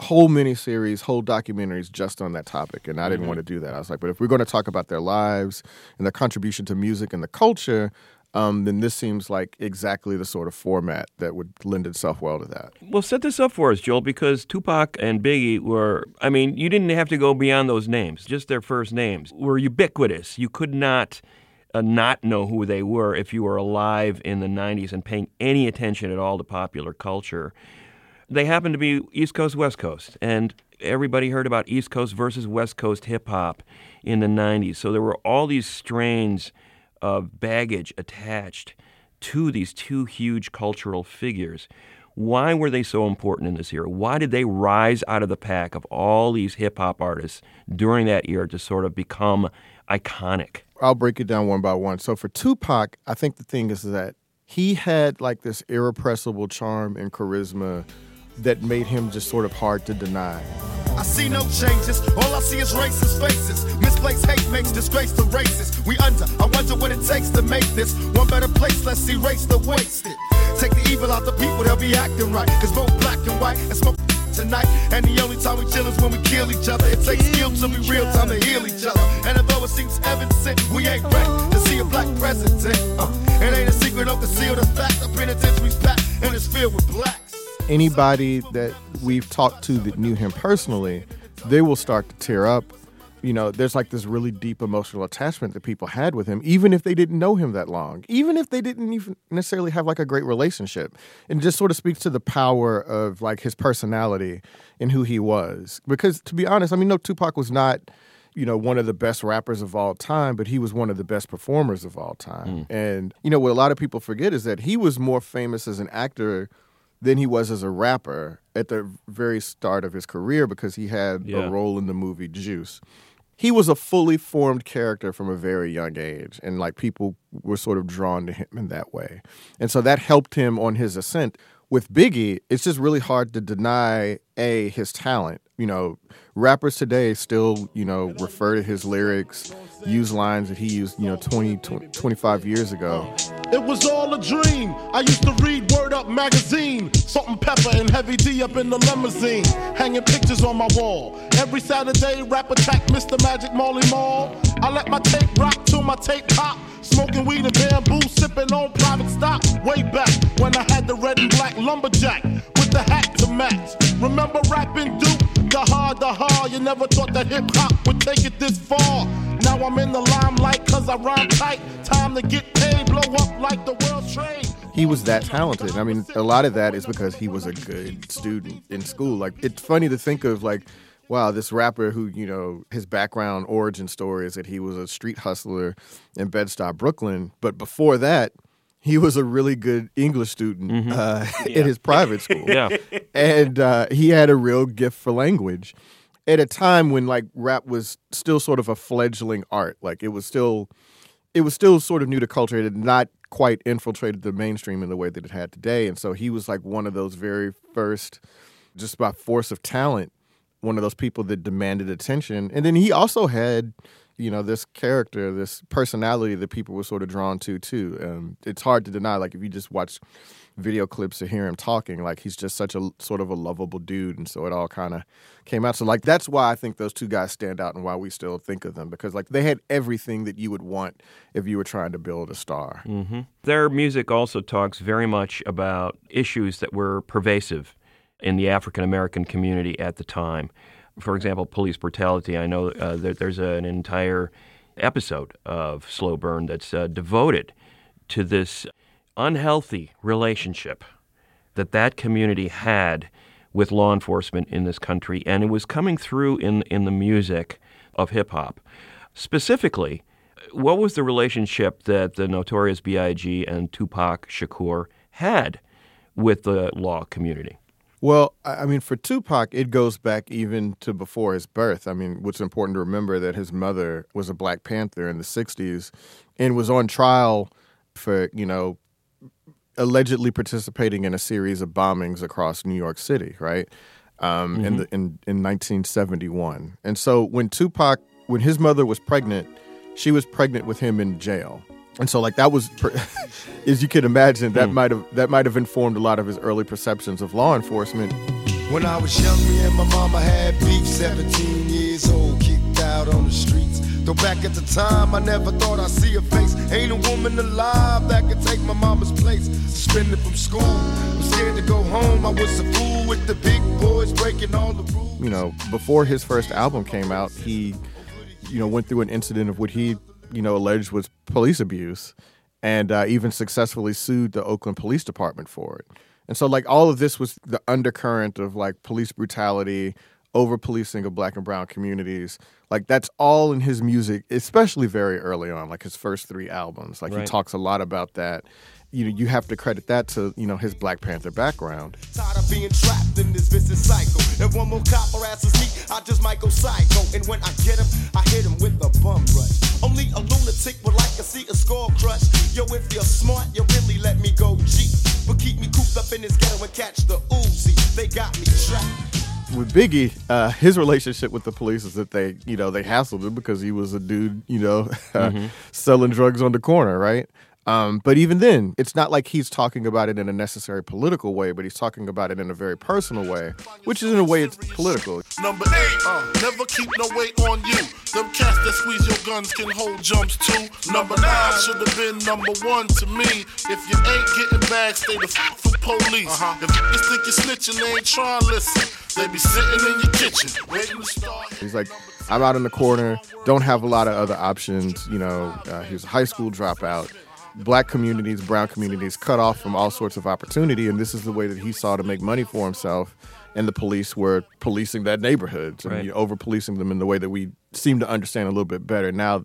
S18: Whole miniseries, whole documentaries just on that topic. And I didn't
S2: Mhm.
S18: want to do that. I was like, but if we're going to talk about their lives and their contribution to music and the culture, um, then this seems like exactly the sort of format that would lend itself well to that.
S1: Well, set this up for us, Joel, because Tupac and Biggie were, I mean, you didn't have to go beyond those names, just their first names were ubiquitous. You could not uh, not know who they were if you were alive in the 90s and paying any attention at all to popular culture. They happened to be East Coast, West Coast, and everybody heard about East Coast versus West Coast hip hop in the 90s. So there were all these strains of baggage attached to these two huge cultural figures. Why were they so important in this era? Why did they rise out of the pack of all these hip hop artists during that era to sort of become iconic?
S18: I'll break it down one by one. So for Tupac, I think the thing is that he had like this irrepressible charm and charisma that made him just sort of hard to deny.
S4: I see no changes. All I see is racist faces. Misplaced hate makes disgrace to races. We under. I wonder what it takes to make this one better place. Let's erase the wasted. Take the evil out the people, they'll be acting right. Cause both black and white and smoke tonight. And the only time we chill is when we kill each other. It takes skill to be real time to heal each other. And although it seems evident, we ain't ready to see a black president. Uh, it ain't a secret, don't conceal the fact. The penitentiary's packed and it's filled with blacks.
S18: Anybody that we've talked to that knew him personally, they will start to tear up. You know, there's like this really deep emotional attachment that people had with him, even if they didn't know him that long, even if they didn't even necessarily have like a great relationship. And it just sort of speaks to the power of like his personality and who he was. Because to be honest, I mean, no, Tupac was not, you know, one of the best rappers of all time, but he was one of the best performers of all time. Mm. And, you know, what a lot of people forget is that he was more famous as an actor than he was as a rapper at the very start of his career because he had
S1: Yeah.
S18: a role in the movie Juice. He was a fully formed character from a very young age, and like people were sort of drawn to him in that way. And so that helped him on his ascent. With Biggie, it's just really hard to deny A, his talent. You know, rappers today still, you know, refer to his lyrics, use lines that he used, you know, 20, 20 25 years ago.
S19: It was all a dream. I used to read Word Up magazine, Salt-n-Pepa and Heavy D up in the limousine, hanging pictures on my wall. Every Saturday, rap attack Mr. Magic Marley Marl. I let my tape rock till my tape pop. Smoking weed and bamboo, sipping on private stock. Way back when I had the red and black lumberjack with the hat to match. Remember rapping Duke? The hard, the hard. You never thought that hip hop would take it this far. Now I'm in the limelight cause I rhyme tight. Time to get paid, blow up like the world's trade.
S18: he was that talented. I mean, a lot of that is because he was a good student in school. Like, it's funny to think of like, wow, this rapper who you know his background origin story is that he was a street hustler in Bed-Stuy, Brooklyn, but before that. He was a really good English student uh,
S1: Yeah.
S18: in his private school.
S1: Yeah.
S18: And uh, he had a real gift for language at a time when like rap was still sort of a fledgling art. Like it was still it was still sort of new to culture. It had not quite infiltrated the mainstream in the way that it had today. And so he was like one of those very first, just by force of talent, one of those people that demanded attention. And then he also had, you know, this character, this personality that people were sort of drawn to too. Um, it's hard to deny. Like if you just watch video clips to hear him talking, like he's just such a sort of a lovable dude, and so it all kind of came out. So like that's why I think those two guys stand out, and why we still think of them because like they had everything that you would want if you were trying to build a star.
S1: hmm Their music also talks very much about issues that were pervasive in the African American community at the time. For example, police brutality. I know uh, there, there's an entire episode of Slow Burn that's uh, devoted to this unhealthy relationship that that community had with law enforcement in this country, and it was coming through in in the music of hip hop. Specifically, what was the relationship that the Notorious B.I.G. and Tupac Shakur had with the law community?
S18: Well, I mean, for Tupac, it goes back even to before his birth. I mean, what's important to remember that his mother was a Black Panther in the '60s and was on trial for you know allegedly participating in a series of bombings across New York City, right? Um, in
S1: Mhm.
S18: the in in 1971. And so when Tupac, when his mother was pregnant, she was pregnant with him in jail. And so like that was, as you can imagine, that hmm. might have that might have informed a lot of his early perceptions of law enforcement.
S4: When I was young, me and my mama had beef. 17 years old, kicked out on the streets. Though back at the time, I never thought I'd see her face. Ain't a woman alive that could take my mama's place. Suspended from school, I'm scared to go home. I was a fool with the big boys breaking all the rules.
S18: you know, before his first album came out, he, you know, went through an incident of what he, you know, alleged was police abuse, and uh, even successfully sued the Oakland Police Department for it. And so, like, all of this was the undercurrent of like police brutality, over policing of black and brown communities. Like, that's all in his music, especially very early on, like his first three albums. Like, he talks a lot about that. You know, you have to credit that to you know his Black Panther background.
S4: Tired of being trapped in this vicious cycle. If one more cop harasses me, I just might go psycho. And when I get him, I hit him with a bum rush. Only a lunatic would like to see a skull crush. Yo, if you're smart, you really let me go G. But keep me cooped up in this ghetto and catch the Uzi. They got me trapped.
S18: with Biggie, uh, his relationship with the police is that they, you know, they hassled him because he was a dude, you know,
S1: Mhm.
S18: selling drugs on the corner, right? Um, but even then, it's not like he's talking about it in a necessary political way, but he's talking about it in a very personal way, which is in a way it's political.
S19: Number eight, uh, never keep no weight on you. Them cats that squeeze your guns can hold jumps too. Number nine should have been number one to me. If you ain't getting back, stay the f for police. If niggas think you're snitching, they ain't trying to listen. They be sitting in your kitchen, waiting to start.
S18: He's like, I'm out in the corner, don't have a lot of other options. You know, uh, he was a high school dropout. Black communities, brown communities cut off from all sorts of opportunity, and this is the way that he saw to make money for himself. And the police were policing that neighborhood, and
S1: Right.
S18: over policing them in the way that we seem to understand a little bit better now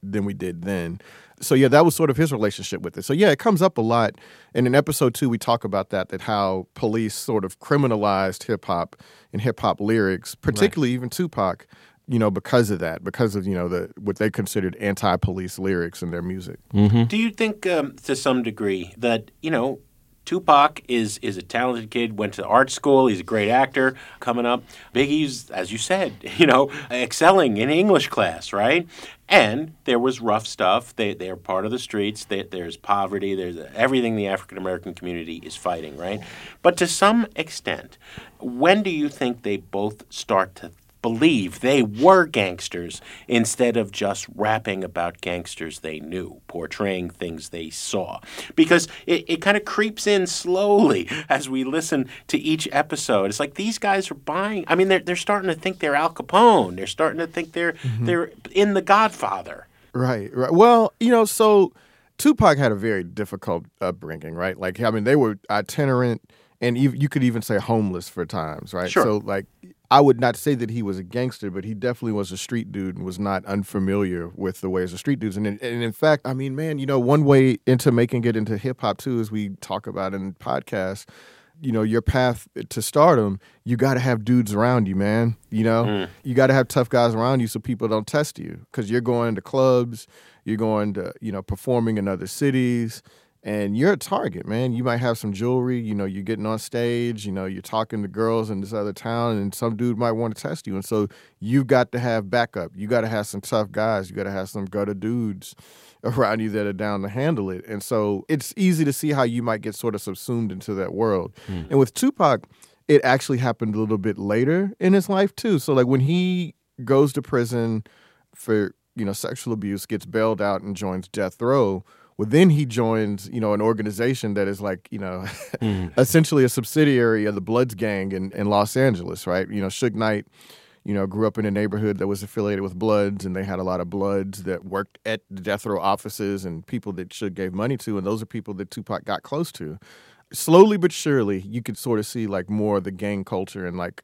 S18: than we did then. So yeah, that was sort of his relationship with it. So yeah, it comes up a lot. And in episode two, we talk about that that how police sort of criminalized hip hop and hip hop lyrics, particularly even Tupac, you know, because of that, because of you know the what they considered anti-police lyrics in their music.
S2: Do you think, um, to some degree, that you know, Tupac is is a talented kid, went to art school, he's a great actor coming up. Biggie's, as you said, you know, excelling in English class, right? And there was rough stuff. They they're part of the streets. They, there's poverty. There's everything the African American community is fighting, right? But to some extent, when do you think they both start to believe they were gangsters instead of just rapping about gangsters they knew, portraying things they saw. Because it, it kind of creeps in slowly as we listen to each episode. It's like these guys are buying I mean they're they're starting to think they're Al Capone. They're starting to think they're mm-hmm. they're in the Godfather.
S18: Right, right. Well, you know, so Tupac had a very difficult upbringing, right? Like, I mean, they were itinerant, and even, you could even say homeless for times, right?
S2: Sure.
S18: So, like, I would not say that he was a gangster, but he definitely was a street dude and was not unfamiliar with the ways of street dudes. And in, and in fact, I mean, man, you know, one way into making it into hip hop too, as we talk about in podcasts, you know, your path to stardom, you got to have dudes around you, man. You know,
S2: Mm.
S18: you got to have tough guys around you so people don't test you because you're going to clubs, you're going to, you know, performing in other cities. And you're a target, man. You might have some jewelry, you know, you're getting on stage, you know, you're talking to girls in this other town, and some dude might want to test you. And so you've got to have backup. You got to have some tough guys. You got to have some gutter dudes around you that are down to handle it. And so it's easy to see how you might get sort of subsumed into that world.
S2: Hmm.
S18: And with Tupac, it actually happened a little bit later in his life too. So like when he goes to prison for you know sexual abuse, gets bailed out and joins Death Row. Well, then he joins you know an organization that is like you know hmm. essentially a subsidiary of the Bloods gang in, in Los Angeles, right? You know, Suge Knight. You know, grew up in a neighborhood that was affiliated with Bloods, and they had a lot of Bloods that worked at the death row offices and people that Suge gave money to, and those are people that Tupac got close to slowly but surely you could sort of see like more of the gang culture and like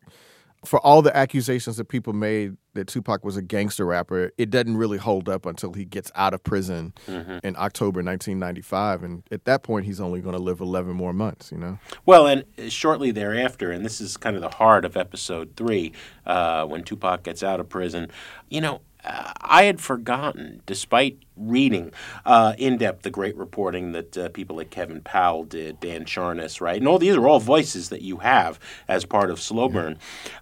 S18: for all the accusations that people made that Tupac was a gangster rapper, it doesn't really hold up until he gets out of prison
S2: Mhm.
S18: in October 1995 and at that point he's only going to live 11 more months, you know.
S2: Well, and shortly thereafter, and this is kind of the heart of episode three, uh, when Tupac gets out of prison, you know, uh, I had forgotten, despite reading uh, in depth the great reporting that uh, people like Kevin Powell did, Dan Charnas, right? And all these are all voices that you have as part of Slow Burn.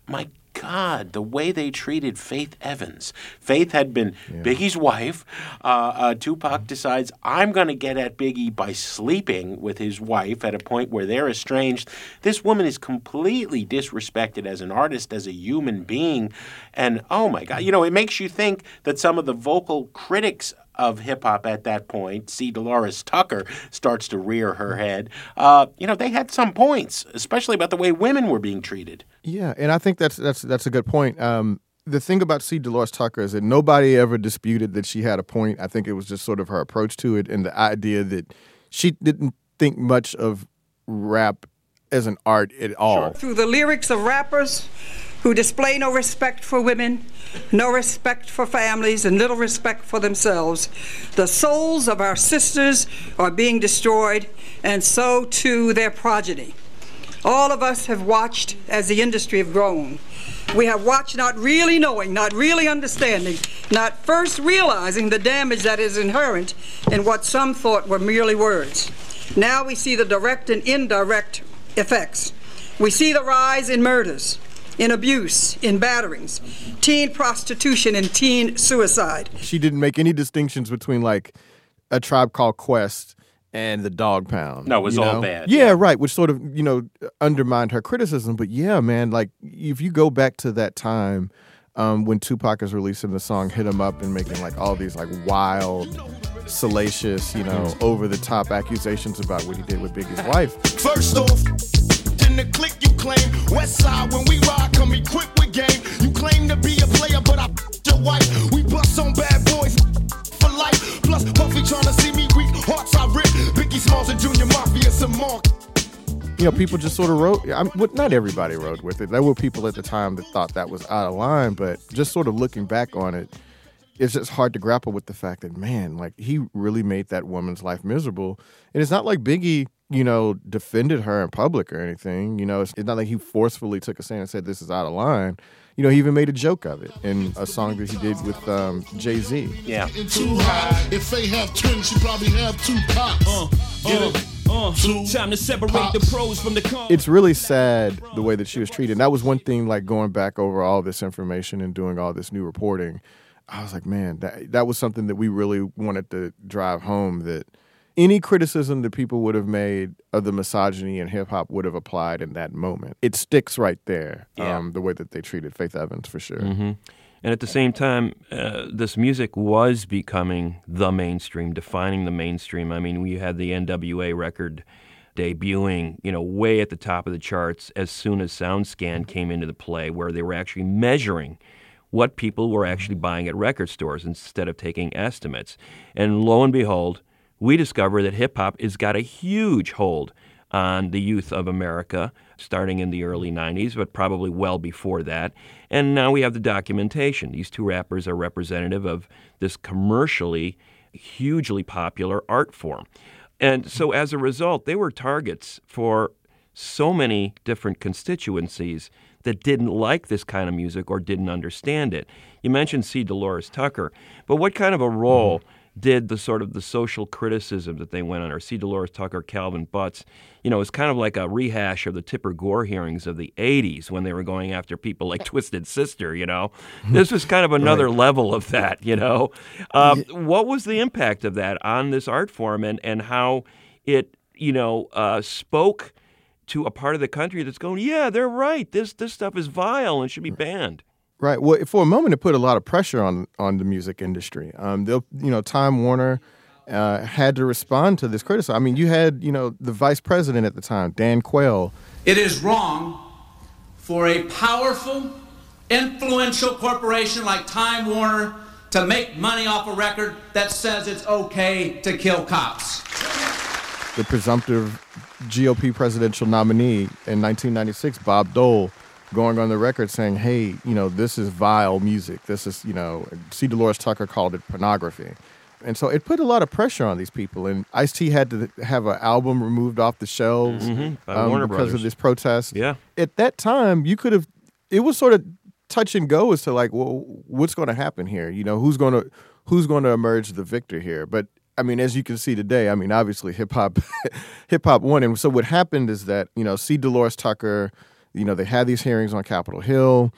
S2: My God, the way they treated Faith Evans. Faith had been Biggie's wife. Uh, uh, Tupac decides, I'm going to get at Biggie by sleeping with his wife at a point where they're estranged. This woman is completely disrespected as an artist, as a human being. And oh my God, you know, it makes you think that some of the vocal critics of hip hop at that point, C. Dolores Tucker starts to rear her head. Uh, you know, they had some points, especially about the way women were being treated.
S18: Yeah, and I think that's that's that's a good point. Um, the thing about C. Dolores Tucker is that nobody ever disputed that she had a point. I think it was just sort of her approach to it and the idea that she didn't think much of rap as an art at all.
S20: Through the lyrics of rappers who display no respect for women, no respect for families, and little respect for themselves, the souls of our sisters are being destroyed, and so too their progeny. All of us have watched as the industry have grown. We have watched not really knowing, not really understanding, not first realizing the damage that is inherent in what some thought were merely words. Now we see the direct and indirect effects. We see the rise in murders, in abuse, in batterings, teen prostitution, and teen suicide.
S18: She didn't make any distinctions between like a tribe called Quest and the Dog Pound.
S2: No, it was all
S18: know?
S2: bad,
S18: Yeah, right. Which sort of you know undermined her criticism. But yeah, man, like if you go back to that time um, when Tupac is releasing the song "Hit 'Em Up" and making like all these like wild, salacious, you know, over the top accusations about what he did with Biggie's wife.
S4: First off, in the clique you claim. West side, when we ride, come equipped with game. You claim to be a player, but I your wife. We bust on bad boys for life. Plus, Puffy trying to see me weak. Hearts I. Biggie Smalls and Junior Mafia, some
S18: you know, people just sort of wrote. Well, not everybody wrote with it. There were people at the time that thought that was out of line, but just sort of looking back on it, it's just hard to grapple with the fact that man, like he really made that woman's life miserable. And it's not like Biggie, you know, defended her in public or anything. You know, it's not like he forcefully took a stand and said this is out of line. You know, he even made a joke of it in a song that he did with um, Jay Z.
S2: Yeah.
S19: Too high. If they have twins, she probably have two pops. Uh,
S21: Get? Uh, time to separate the pros from the cons.
S18: it's really sad the way that she was treated. And that was one thing, like going back over all this information and doing all this new reporting. I was like, man, that that was something that we really wanted to drive home. That any criticism that people would have made of the misogyny in hip hop would have applied in that moment. It sticks right there.
S1: Yeah.
S18: Um, the way that they treated Faith Evans for sure.
S1: hmm And at the same time, uh, this music was becoming the mainstream, defining the mainstream. I mean, we had the NWA record debuting, you know, way at the top of the charts as soon as SoundScan came into the play, where they were actually measuring what people were actually buying at record stores instead of taking estimates. And lo and behold, we discover that hip hop has got a huge hold on the youth of America, starting in the early 90s, but probably well before that. And now we have the documentation. These two rappers are representative of this commercially hugely popular art form. And so as a result, they were targets for so many different constituencies that didn't like this kind of music or didn't understand it. You mentioned C. Dolores Tucker, but what kind of a mm-hmm. role did the sort of the social criticism that they went on, or C. Dolores Tucker, Calvin Butts. You know, it's kind of like a rehash of the Tipper Gore hearings of the '80s when they were going after people like Twisted Sister. You know, this was kind of another
S22: Right.
S1: level of that. You know, um, what was the impact of that on this art form, and and how it you know uh, spoke to a part of the country that's going, yeah, they're right. This this stuff is vile and should be banned.
S18: Right. Well, for a moment, it put a lot of pressure on on the music industry. Um, they'll, you know, Time Warner uh, had to respond to this criticism. I mean, you had, you know, the vice president at the time, Dan Quayle.
S22: It is wrong for a powerful, influential corporation like Time Warner to make money off a record that says it's okay to kill cops.
S18: the presumptive GOP presidential nominee in 1996, Bob Dole, going on the record saying, "Hey, you know, this is vile music. This is, you know, C. Dolores Tucker called it pornography." And so it put a lot of pressure on these people, and Ice T had to have an album removed off the shelves
S1: Mhm,
S18: um, because
S1: Brothers.
S18: of this protest.
S1: Yeah.
S18: At that time, you could have. It was sort of touch and go as to like, well, what's going to happen here? You know, who's going to who's going to emerge the victor here? But I mean, as you can see today, I mean, obviously hip hop, hip hop won. And so what happened is that you know, C. Dolores Tucker, you know, they had these hearings on Capitol Hill,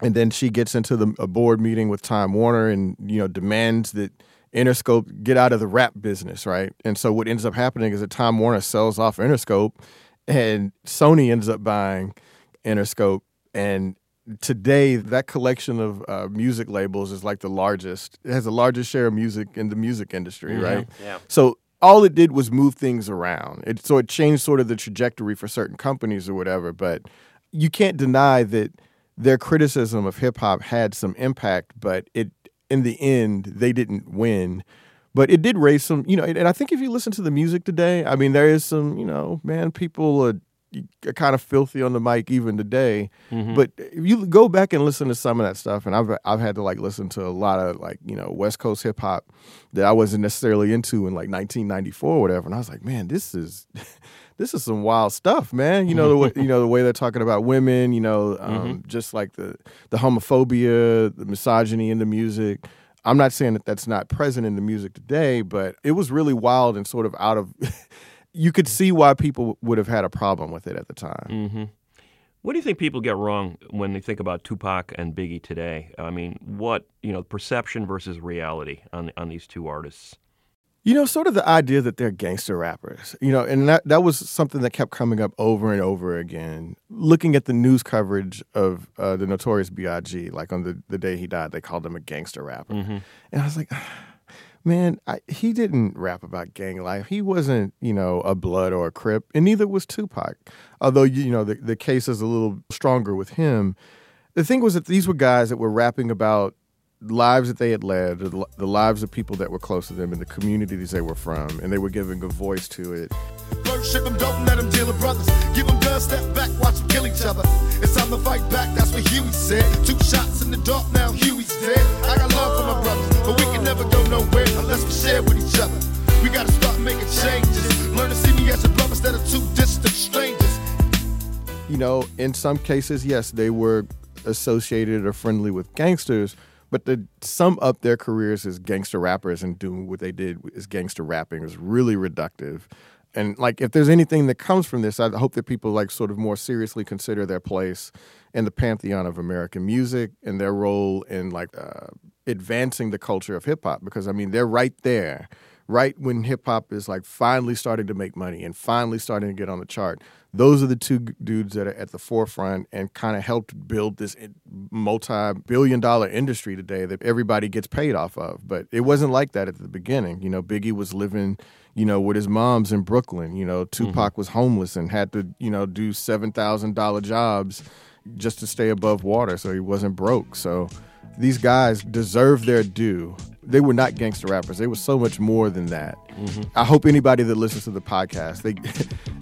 S18: and then she gets into the a board meeting with Time Warner, and you know, demands that Interscope get out of the rap business, right? And so what ends up happening is that Time Warner sells off Interscope, and Sony ends up buying Interscope, and today that collection of uh, music labels is like the largest. It has the largest share of music in the music industry, right?
S2: Yeah.
S18: So all it did was move things around. It, so it changed sort of the trajectory for certain companies or whatever. But you can't deny that their criticism of hip hop had some impact. But it, in the end, they didn't win. But it did raise some, you know. And I think if you listen to the music today, I mean, there is some, you know, man, people are, kind of filthy on the mic even today.
S1: Mhm.
S18: But if you go back and listen to some of that stuff, and I've I've had to like listen to a lot of like you know West Coast hip hop that I wasn't necessarily into in like 1994 or whatever, and I was like, man, this is this is some wild stuff, man. You know the way, you know the way they're talking about women, you know, um, just like the the homophobia, the misogyny in the music. I'm not saying that that's not present in the music today, but it was really wild and sort of out of. you could see why people would have had a problem with it at the time.
S1: hmm What do you think people get wrong when they think about Tupac and Biggie today? I mean, what you know, perception versus reality on on these two artists.
S18: You know, sort of the idea that they're gangster rappers, you know, and that, that was something that kept coming up over and over again. Looking at the news coverage of uh, the Notorious B.I.G., like on the, the day he died, they called him a gangster rapper.
S1: Mm-hmm.
S18: And I was like, man, I, he didn't rap about gang life. He wasn't, you know, a blood or a crip, and neither was Tupac. Although, you know, the, the case is a little stronger with him. The thing was that these were guys that were rapping about lives that they had led, the, the lives of people that were close to them, and the communities they were from, and they were giving a voice to it.
S4: Them, don't let them deal with brothers. Give them step back, watch them kill each other. It's time to fight back, that's what Huey said. Two shots in the dark, now Huey's dead. I got love for my brothers, but we can never go nowhere unless we share with each other. We gotta start making changes. Learn to see me as a brother instead of two distant strangers.
S18: You know, in some cases, yes, they were associated or friendly with gangsters, but to sum up their careers as gangster rappers and doing what they did as gangster rapping is really reductive. And like, if there's anything that comes from this, I hope that people like sort of more seriously consider their place in the pantheon of American music and their role in like uh, advancing the culture of hip hop. Because I mean, they're right there, right when hip hop is like finally starting to make money and finally starting to get on the chart. Those are the two dudes that are at the forefront and kind of helped build this multi-billion dollar industry today that everybody gets paid off of. But it wasn't like that at the beginning. You know, Biggie was living, you know, with his mom's in Brooklyn. You know, Tupac mm-hmm. was homeless and had to, you know, do seven thousand dollar jobs just to stay above water, so he wasn't broke. So these guys deserve their due. They were not gangster rappers. They were so much more than that. I hope anybody that listens to the podcast they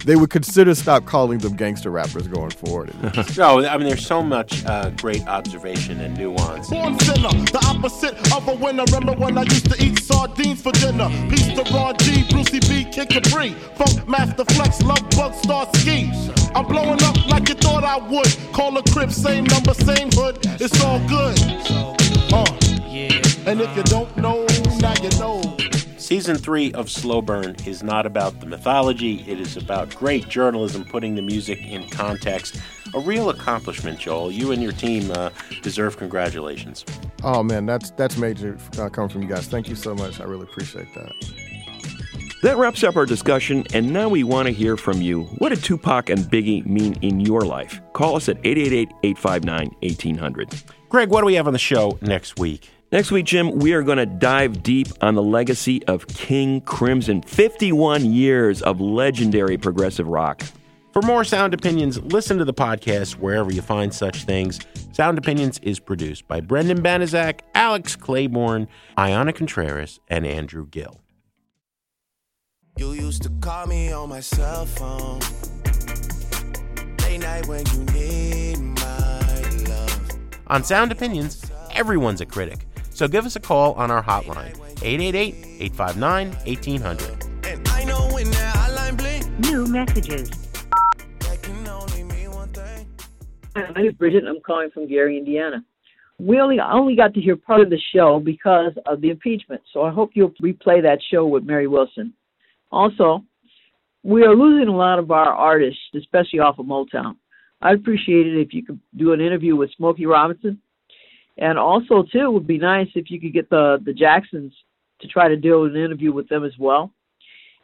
S18: they would consider stop calling them gangster rappers going forward.
S2: no, I mean, there's so much uh, great observation and nuance.
S19: Born sinner, the opposite of a winner. Remember when I used to eat sardines for dinner? Peace to Ron G, Brucey B, Kid Capri, Funkmaster Flex, Lovebug Starski. I'm blowing up like you thought I would. Call a crib, same number, same hood. It's all good. Uh. And if you don't know, now you know.
S2: Season three of Slow Burn is not about the mythology, it is about great journalism putting the music in context. A real accomplishment, Joel. You and your team uh, deserve congratulations.
S18: Oh man, that's that's major uh, coming from you guys. Thank you so much. I really appreciate that.
S1: That wraps up our discussion, and now we want to hear from you. What did Tupac and Biggie mean in your life? Call us at 888 859 1800.
S2: Greg, what do we have on the show next week?
S1: Next week, Jim, we are going to dive deep on the legacy of King Crimson 51 years of legendary progressive rock.
S2: For more Sound Opinions, listen to the podcast wherever you find such things. Sound Opinions is produced by Brendan Banaszak, Alex Claiborne, Ayana Contreras, and Andrew Gill.
S23: You used to call me on my cell phone. Late night when you need my love.
S2: On Sound Opinions, everyone's a critic. So give us a call on our hotline, 888 859 1800.
S23: And I know when that hotline blink,
S24: New messages.
S23: that can only mean one thing.
S24: Hi, my name is Bridget, and I'm calling from Gary, Indiana. We only I only got to hear part of the show because of the impeachment, so I hope you'll replay that show with Mary Wilson. Also, we are losing a lot of our artists, especially off of Motown. I'd appreciate it if you could do an interview with Smokey Robinson, and also too, it would be nice if you could get the the Jacksons to try to do an interview with them as well.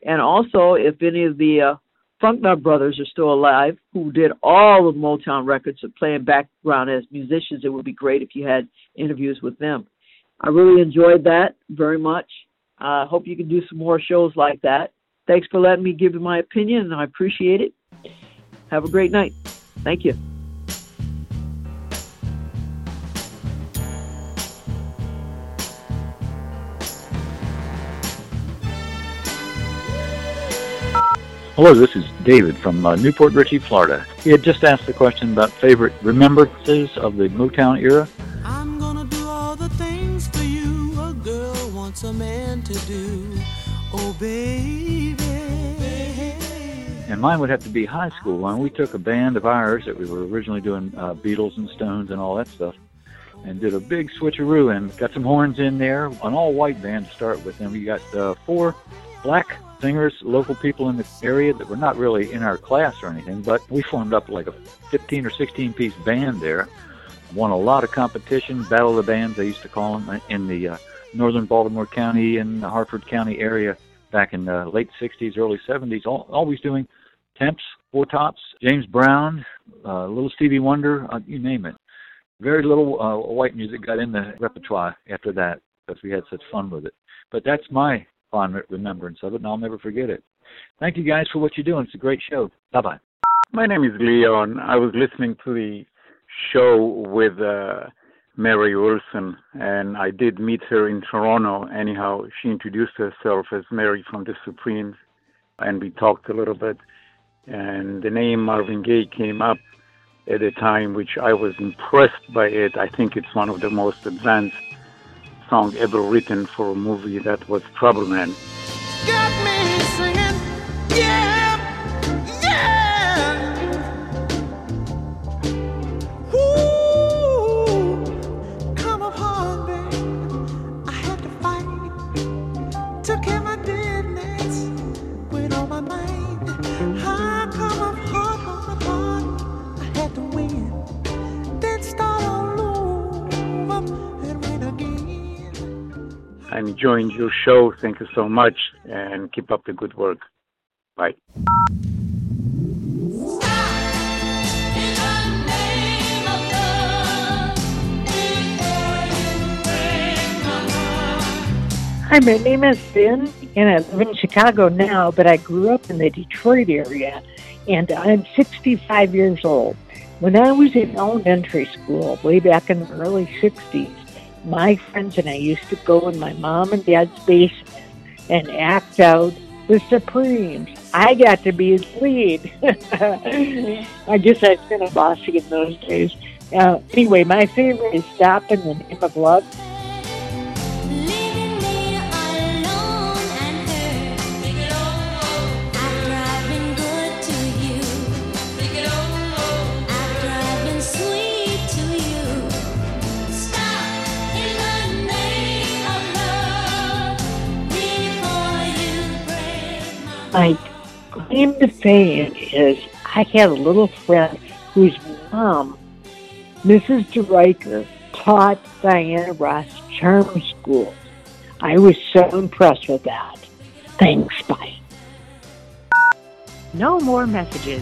S24: And also, if any of the uh, Funknut brothers are still alive, who did all of Motown records of playing background as musicians, it would be great if you had interviews with them. I really enjoyed that very much. I uh, hope you can do some more shows like that. Thanks for letting me give you my opinion, and I appreciate it. Have a great night. Thank you.
S25: Hello, this is David from uh, New Port Richey, Florida. He had just asked the question about favorite remembrances of the Motown era.
S23: I'm gonna do all the things for you a girl wants a man to do. Oh, baby.
S25: And mine would have to be high school. When we took a band of ours that we were originally doing uh, Beatles and Stones and all that stuff, and did a big switcheroo and got some horns in there. An all-white band to start with, and we got uh, four black singers, local people in the area that were not really in our class or anything, but we formed up like a 15 or 16 piece band there. Won a lot of competition, Battle of the Bands, they used to call them, in the uh, northern Baltimore County and the Harford County area back in the late 60s, early 70s, all, always doing temps, four tops, James Brown, uh, little Stevie Wonder, uh, you name it. Very little uh, white music got in the repertoire after that because we had such fun with it. But that's my fond remembrance of it, and I'll never forget it. Thank you guys for what you're doing. It's a great show. Bye bye.
S26: My name is Leon. I was listening to the show with uh, Mary Wilson, and I did meet her in Toronto. Anyhow, she introduced herself as Mary from the Supremes, and we talked a little bit. And the name Marvin Gaye came up at a time which I was impressed by it. I think it's one of the most advanced song ever written for a movie that was Trouble Man.
S23: Got me singing, yeah,
S26: I'm enjoying your show. Thank you so much, and keep up the good work. Bye.
S24: Hi, my name is Ben, and I live in Chicago now, but I grew up in the Detroit area, and I'm 65 years old. When I was in elementary school, way back in the early 60s, my friends and I used to go in my mom and dad's basement and act out the Supremes. I got to be his lead. I guess I was kind of bossy in those days. Uh, anyway, my favorite is Stop in the Name of Love.
S27: My claim to fame is I had a little friend whose mom, Mrs. DeRiker, taught Diana Ross charm school. I was so impressed with that. Thanks, bye.
S28: No more messages.